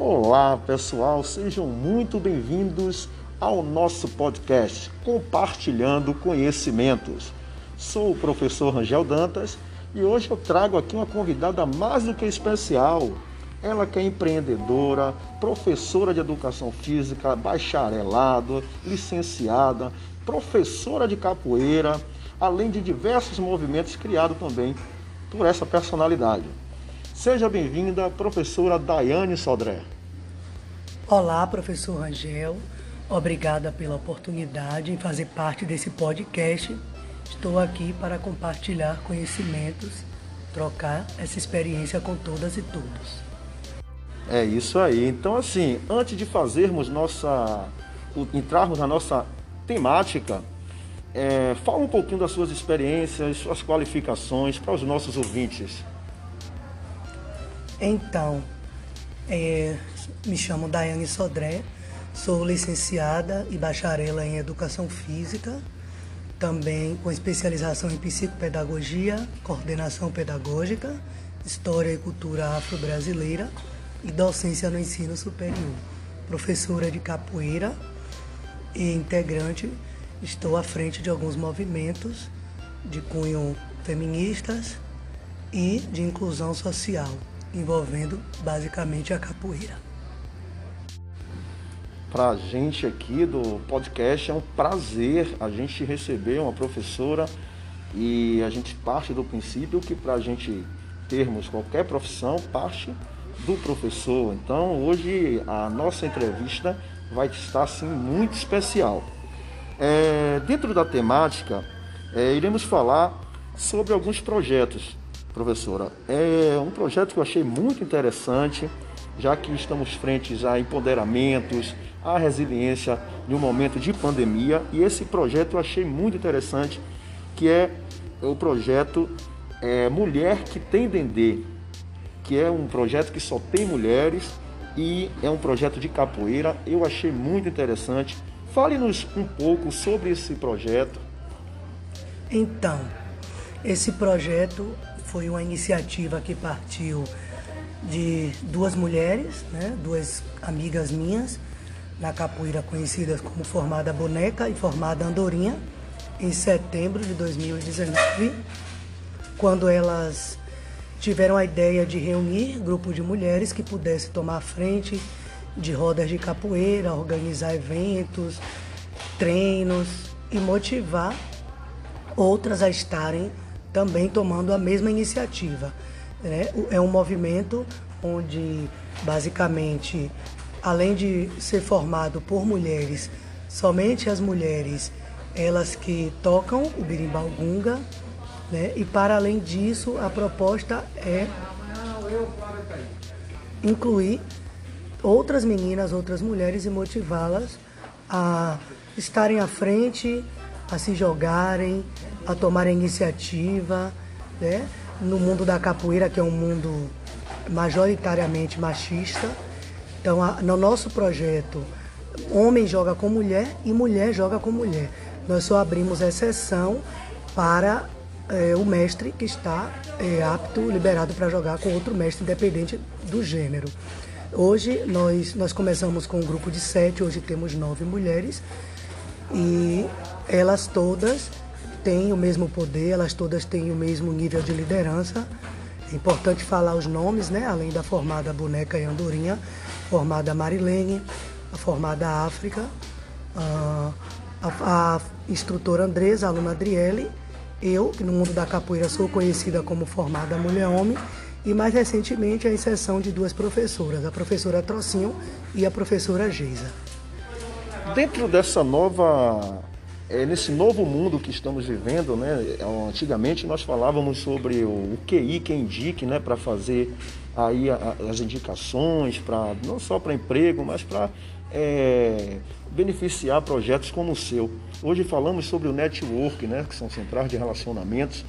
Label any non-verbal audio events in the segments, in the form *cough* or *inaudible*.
Olá, pessoal, sejam muito bem-vindos ao nosso podcast Compartilhando Conhecimentos. Sou o professor Rangel Dantas e hoje eu trago aqui uma convidada mais do que especial. Ela que é empreendedora, professora de educação física, bacharelado, licenciada, professora de capoeira, além de diversos movimentos criados também por essa personalidade. Seja bem-vinda, professora Daiane Sodré. Olá, professor Rangel. Obrigada pela oportunidade em fazer parte desse podcast. Estou aqui para compartilhar conhecimentos, trocar essa experiência com todas e todos. É isso aí. Então, assim, antes de fazermos nossa. entrarmos na nossa temática, é, fala um pouquinho das suas experiências, suas qualificações para os nossos ouvintes. Então, é, me chamo Daiane Sodré, sou licenciada e bacharela em Educação Física, também com especialização em Psicopedagogia, Coordenação Pedagógica, História e Cultura Afro-Brasileira e Docência no Ensino Superior. Professora de capoeira e integrante, estou à frente de alguns movimentos de cunho feministas e de inclusão social envolvendo basicamente a capoeira. Para a gente aqui do podcast é um prazer a gente receber uma professora e a gente parte do princípio que para a gente termos qualquer profissão parte do professor. Então hoje a nossa entrevista vai estar assim muito especial. É, dentro da temática é, iremos falar sobre alguns projetos professora. É um projeto que eu achei muito interessante, já que estamos frentes a empoderamentos, a resiliência de um momento de pandemia, e esse projeto eu achei muito interessante, que é o projeto é, Mulher que tem Dendê, que é um projeto que só tem mulheres e é um projeto de capoeira. Eu achei muito interessante. Fale-nos um pouco sobre esse projeto. Então, esse projeto foi uma iniciativa que partiu de duas mulheres, né, duas amigas minhas, na capoeira conhecidas como Formada Boneca e Formada Andorinha, em setembro de 2019, quando elas tiveram a ideia de reunir grupo de mulheres que pudesse tomar frente de rodas de capoeira, organizar eventos, treinos e motivar outras a estarem também tomando a mesma iniciativa. Né? É um movimento onde, basicamente, além de ser formado por mulheres, somente as mulheres, elas que tocam o birimbau gunga, né? e para além disso, a proposta é incluir outras meninas, outras mulheres e motivá-las a estarem à frente, a se jogarem, a tomar a iniciativa, né? No mundo da capoeira, que é um mundo majoritariamente machista. Então, a, no nosso projeto, homem joga com mulher e mulher joga com mulher. Nós só abrimos exceção para é, o mestre que está é, apto, liberado para jogar com outro mestre, independente do gênero. Hoje nós, nós começamos com um grupo de sete, hoje temos nove mulheres e elas todas têm o mesmo poder, elas todas têm o mesmo nível de liderança. É importante falar os nomes, né? Além da formada Boneca e Andorinha, formada Marilene, a formada África, a, a, a instrutora Andresa, a aluna Adriele, eu, que no mundo da capoeira sou conhecida como formada Mulher Homem, e mais recentemente a inserção de duas professoras, a professora Trocinho e a professora Geisa. Dentro dessa nova é, nesse novo mundo que estamos vivendo, né? Antigamente nós falávamos sobre o, o QI que indique, né, para fazer aí a, a, as indicações para não só para emprego, mas para é, beneficiar projetos como o seu. Hoje falamos sobre o network, né, que são centrais de relacionamentos.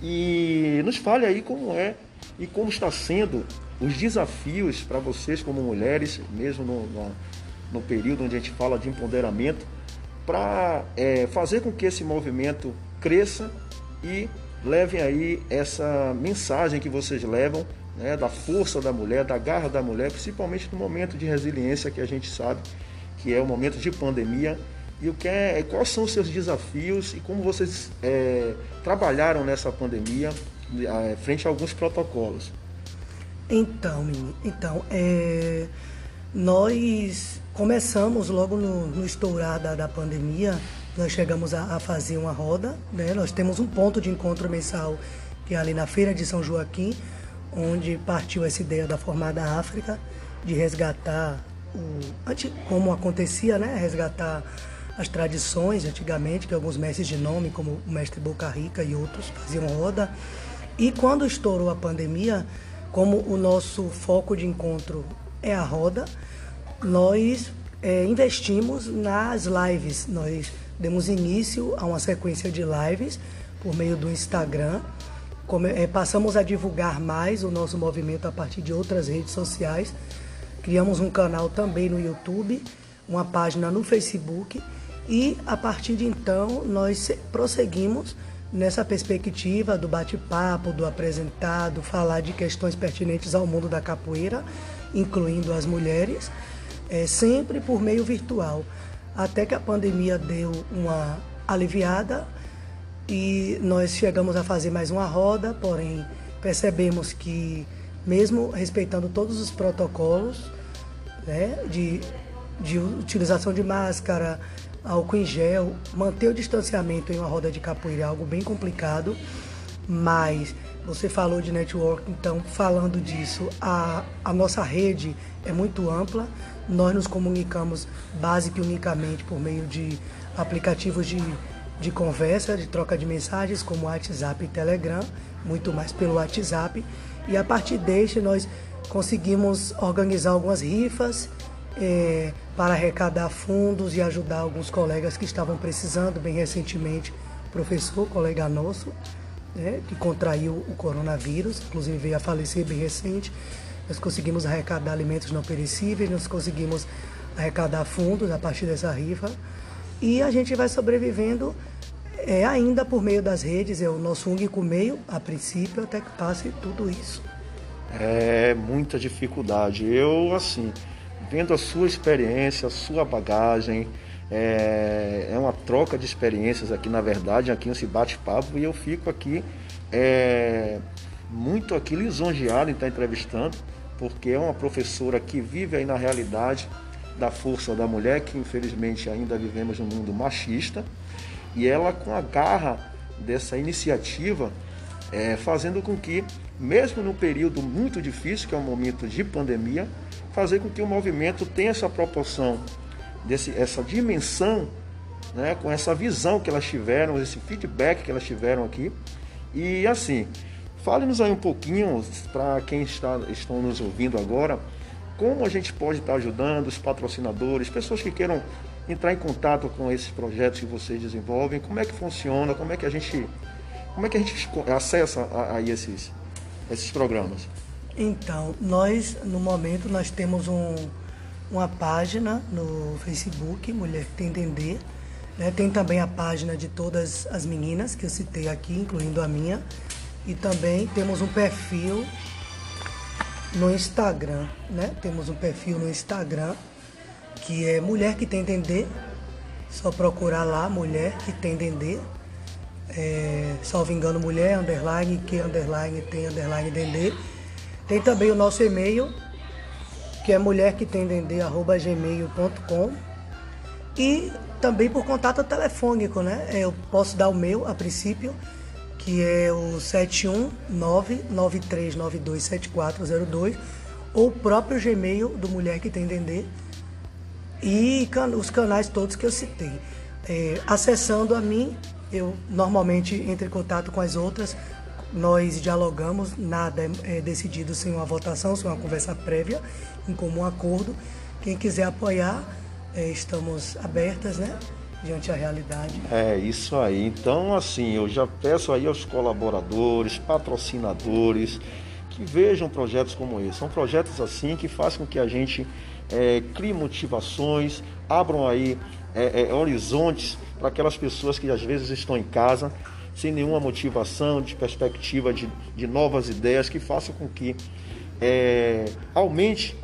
E nos fale aí como é e como está sendo os desafios para vocês como mulheres, mesmo no, no, no período onde a gente fala de empoderamento para é, fazer com que esse movimento cresça e levem aí essa mensagem que vocês levam né, da força da mulher, da garra da mulher, principalmente no momento de resiliência que a gente sabe que é o momento de pandemia. E o que é, quais são os seus desafios e como vocês é, trabalharam nessa pandemia é, frente a alguns protocolos? Então, então é, nós começamos logo no, no estourar da, da pandemia, nós chegamos a, a, fazer uma roda, né? nós temos um ponto de encontro mensal que é ali na Feira de São Joaquim, onde partiu essa ideia da Formada África, de resgatar, o, como acontecia, né? resgatar as tradições antigamente, que alguns mestres de nome, como o mestre Boca Rica e outros, faziam roda. E quando estourou a pandemia, como o nosso foco de encontro é a roda, nós é, investimos nas lives. Nós demos início a uma sequência de lives por meio do Instagram. É, passamos a divulgar mais o nosso movimento a partir de outras redes sociais. Criamos um canal também no YouTube, uma página no Facebook e a partir de então nós prosseguimos nessa perspectiva do bate-papo, do apresentado, falar de questões pertinentes ao mundo da capoeira, incluindo as mulheres, é, sempre por meio virtual. Até que a pandemia deu uma aliviada e nós chegamos a fazer mais uma roda, porém percebemos que, mesmo respeitando todos os protocolos né, de, de utilização de máscara, álcool em gel, manter o distanciamento em uma roda de capoeira é algo bem complicado, mas você falou de network, então falando disso, a, a nossa rede é muito ampla, nós nos comunicamos básica e unicamente por meio de aplicativos de, de conversa, de troca de mensagens, como WhatsApp e Telegram, muito mais pelo WhatsApp, e a partir deste nós conseguimos organizar algumas rifas, é, para arrecadar fundos e ajudar alguns colegas que estavam precisando. Bem recentemente, professor, colega nosso, né, que contraiu o coronavírus, inclusive veio a falecer bem recente. Nós conseguimos arrecadar alimentos não perecíveis, nós conseguimos arrecadar fundos a partir dessa rifa e a gente vai sobrevivendo é, ainda por meio das redes, é o nosso único meio, a princípio, até que passe tudo isso. É muita dificuldade. Eu, assim, vendo a sua experiência, a sua bagagem. É, é uma troca de experiências aqui, na verdade, aqui nesse bate-papo, e eu fico aqui é, muito aqui lisonjeado em estar entrevistando, porque é uma professora que vive aí na realidade da força da mulher, que infelizmente ainda vivemos num mundo machista, e ela com a garra dessa iniciativa, é, fazendo com que, mesmo num período muito difícil, que é um momento de pandemia, fazer com que o movimento tenha essa proporção, desse, essa dimensão, né, com essa visão que elas tiveram, esse feedback que elas tiveram aqui. E assim, fale-nos aí um pouquinho, para quem está estão nos ouvindo agora, como a gente pode estar ajudando os patrocinadores, pessoas que queiram entrar em contato com esses projetos que vocês desenvolvem, como é que funciona, como é que a gente, como é que a gente acessa a, a esses, esses programas. Então, nós, no momento, nós temos um, uma página no Facebook, Mulher Tem Entender. Né? Tem também a página de todas as meninas que eu citei aqui, incluindo a minha. E também temos um perfil no Instagram, né? Temos um perfil no Instagram que é Mulher que Tem Entender. Só procurar lá, Mulher que Tem Entender. É, salvo engano, mulher, underline, que underline, tem underline, entender. Tem também o nosso e-mail, que é mulher que tem gmail.com e também por contato telefônico, né? É, eu posso dar o meu a princípio, que é o 71993927402 ou o próprio Gmail do Mulher que tem Dendê e can os canais todos que eu citei. É, acessando a mim, eu normalmente entro em contato com as outras nós dialogamos, nada é, é decidido sem uma votação, sem uma conversa prévia, em comum acordo. Quem quiser apoiar, é, estamos abertas, né? Diante da realidade. É isso aí. Então, assim, eu já peço aí aos colaboradores, patrocinadores, que vejam projetos como esse. São projetos assim que fazem com que a gente é, crie motivações, abram aí é, é, horizontes para aquelas pessoas que às vezes estão em casa sem nenhuma motivação, de perspectiva de, de novas ideias que façam com que é, aumente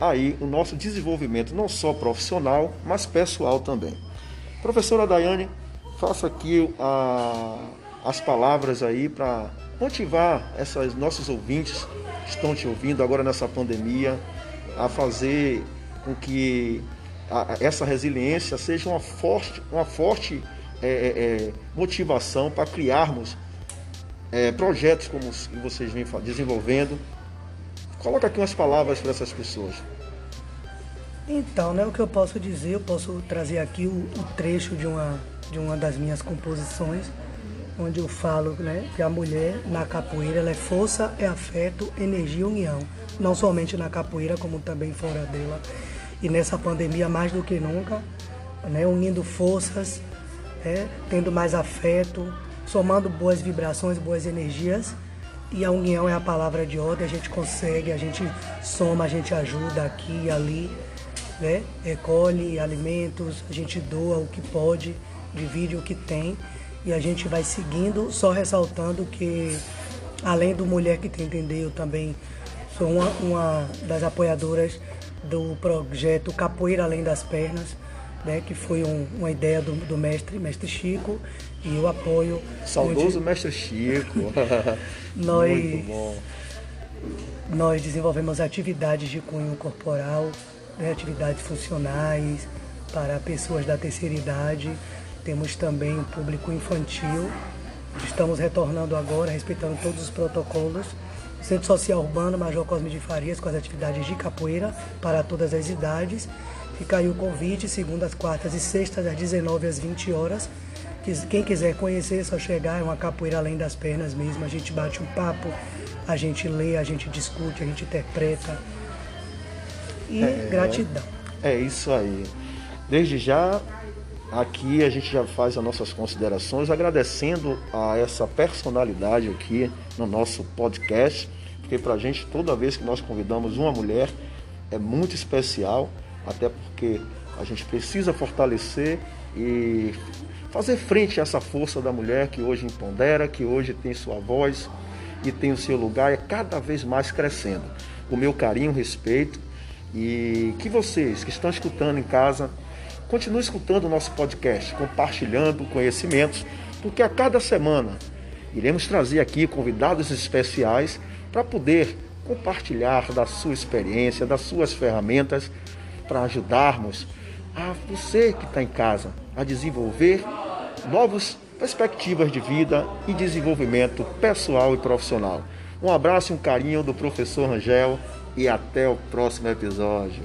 aí o nosso desenvolvimento, não só profissional, mas pessoal também. Professora Daiane, faça aqui a, as palavras aí para motivar esses nossos ouvintes que estão te ouvindo agora nessa pandemia a fazer com que a, essa resiliência seja uma forte, uma forte é, é, é motivação para criarmos é, projetos como vocês vêm desenvolvendo. Coloca aqui umas palavras para essas pessoas. Então, né, o que eu posso dizer, eu posso trazer aqui o, o trecho de uma, de uma das minhas composições, onde eu falo né, que a mulher na capoeira ela é força, é afeto, energia e união. Não somente na capoeira, como também fora dela. E nessa pandemia, mais do que nunca, né, unindo forças, é, tendo mais afeto, somando boas vibrações, boas energias. E a união é a palavra de ordem, a gente consegue, a gente soma, a gente ajuda aqui e ali né? Recolhe alimentos, a gente doa o que pode, divide o que tem e a gente vai seguindo, só ressaltando que além do Mulher que Tem Entender, eu também sou uma, uma das apoiadoras do projeto Capoeira Além das Pernas, né, que foi um, uma ideia do, do, mestre, mestre Chico, e eu apoio. Saudoso onde... mestre Chico. *laughs* nós, Muito bom. Nós desenvolvemos atividades de cunho corporal, né, atividades funcionais para pessoas da terceira idade. Temos também o público infantil. Estamos retornando agora, respeitando todos os protocolos. Centro Social Urbano Major Cosme de Farias com as atividades de capoeira para todas as idades. Fica aí o convite, segundas, quartas e sextas, às 19 às 20 horas. Quem quiser conhecer, é só chegar, é uma capoeira além das pernas mesmo. A gente bate um papo, a gente lê, a gente discute, a gente interpreta, e é, gratidão. É isso aí. Desde já, aqui a gente já faz as nossas considerações, agradecendo a essa personalidade aqui no nosso podcast, porque para a gente, toda vez que nós convidamos uma mulher, é muito especial, até porque a gente precisa fortalecer e fazer frente a essa força da mulher que hoje empodera, que hoje tem sua voz e tem o seu lugar, é cada vez mais crescendo. O meu carinho, respeito e que vocês que estão escutando em casa, continuem escutando o nosso podcast, compartilhando conhecimentos, porque a cada semana iremos trazer aqui convidados especiais para poder compartilhar da sua experiência, das suas ferramentas, para ajudarmos a você que está em casa a desenvolver novas perspectivas de vida e desenvolvimento pessoal e profissional. Um abraço e um carinho do professor Rangel e até o próximo episódio.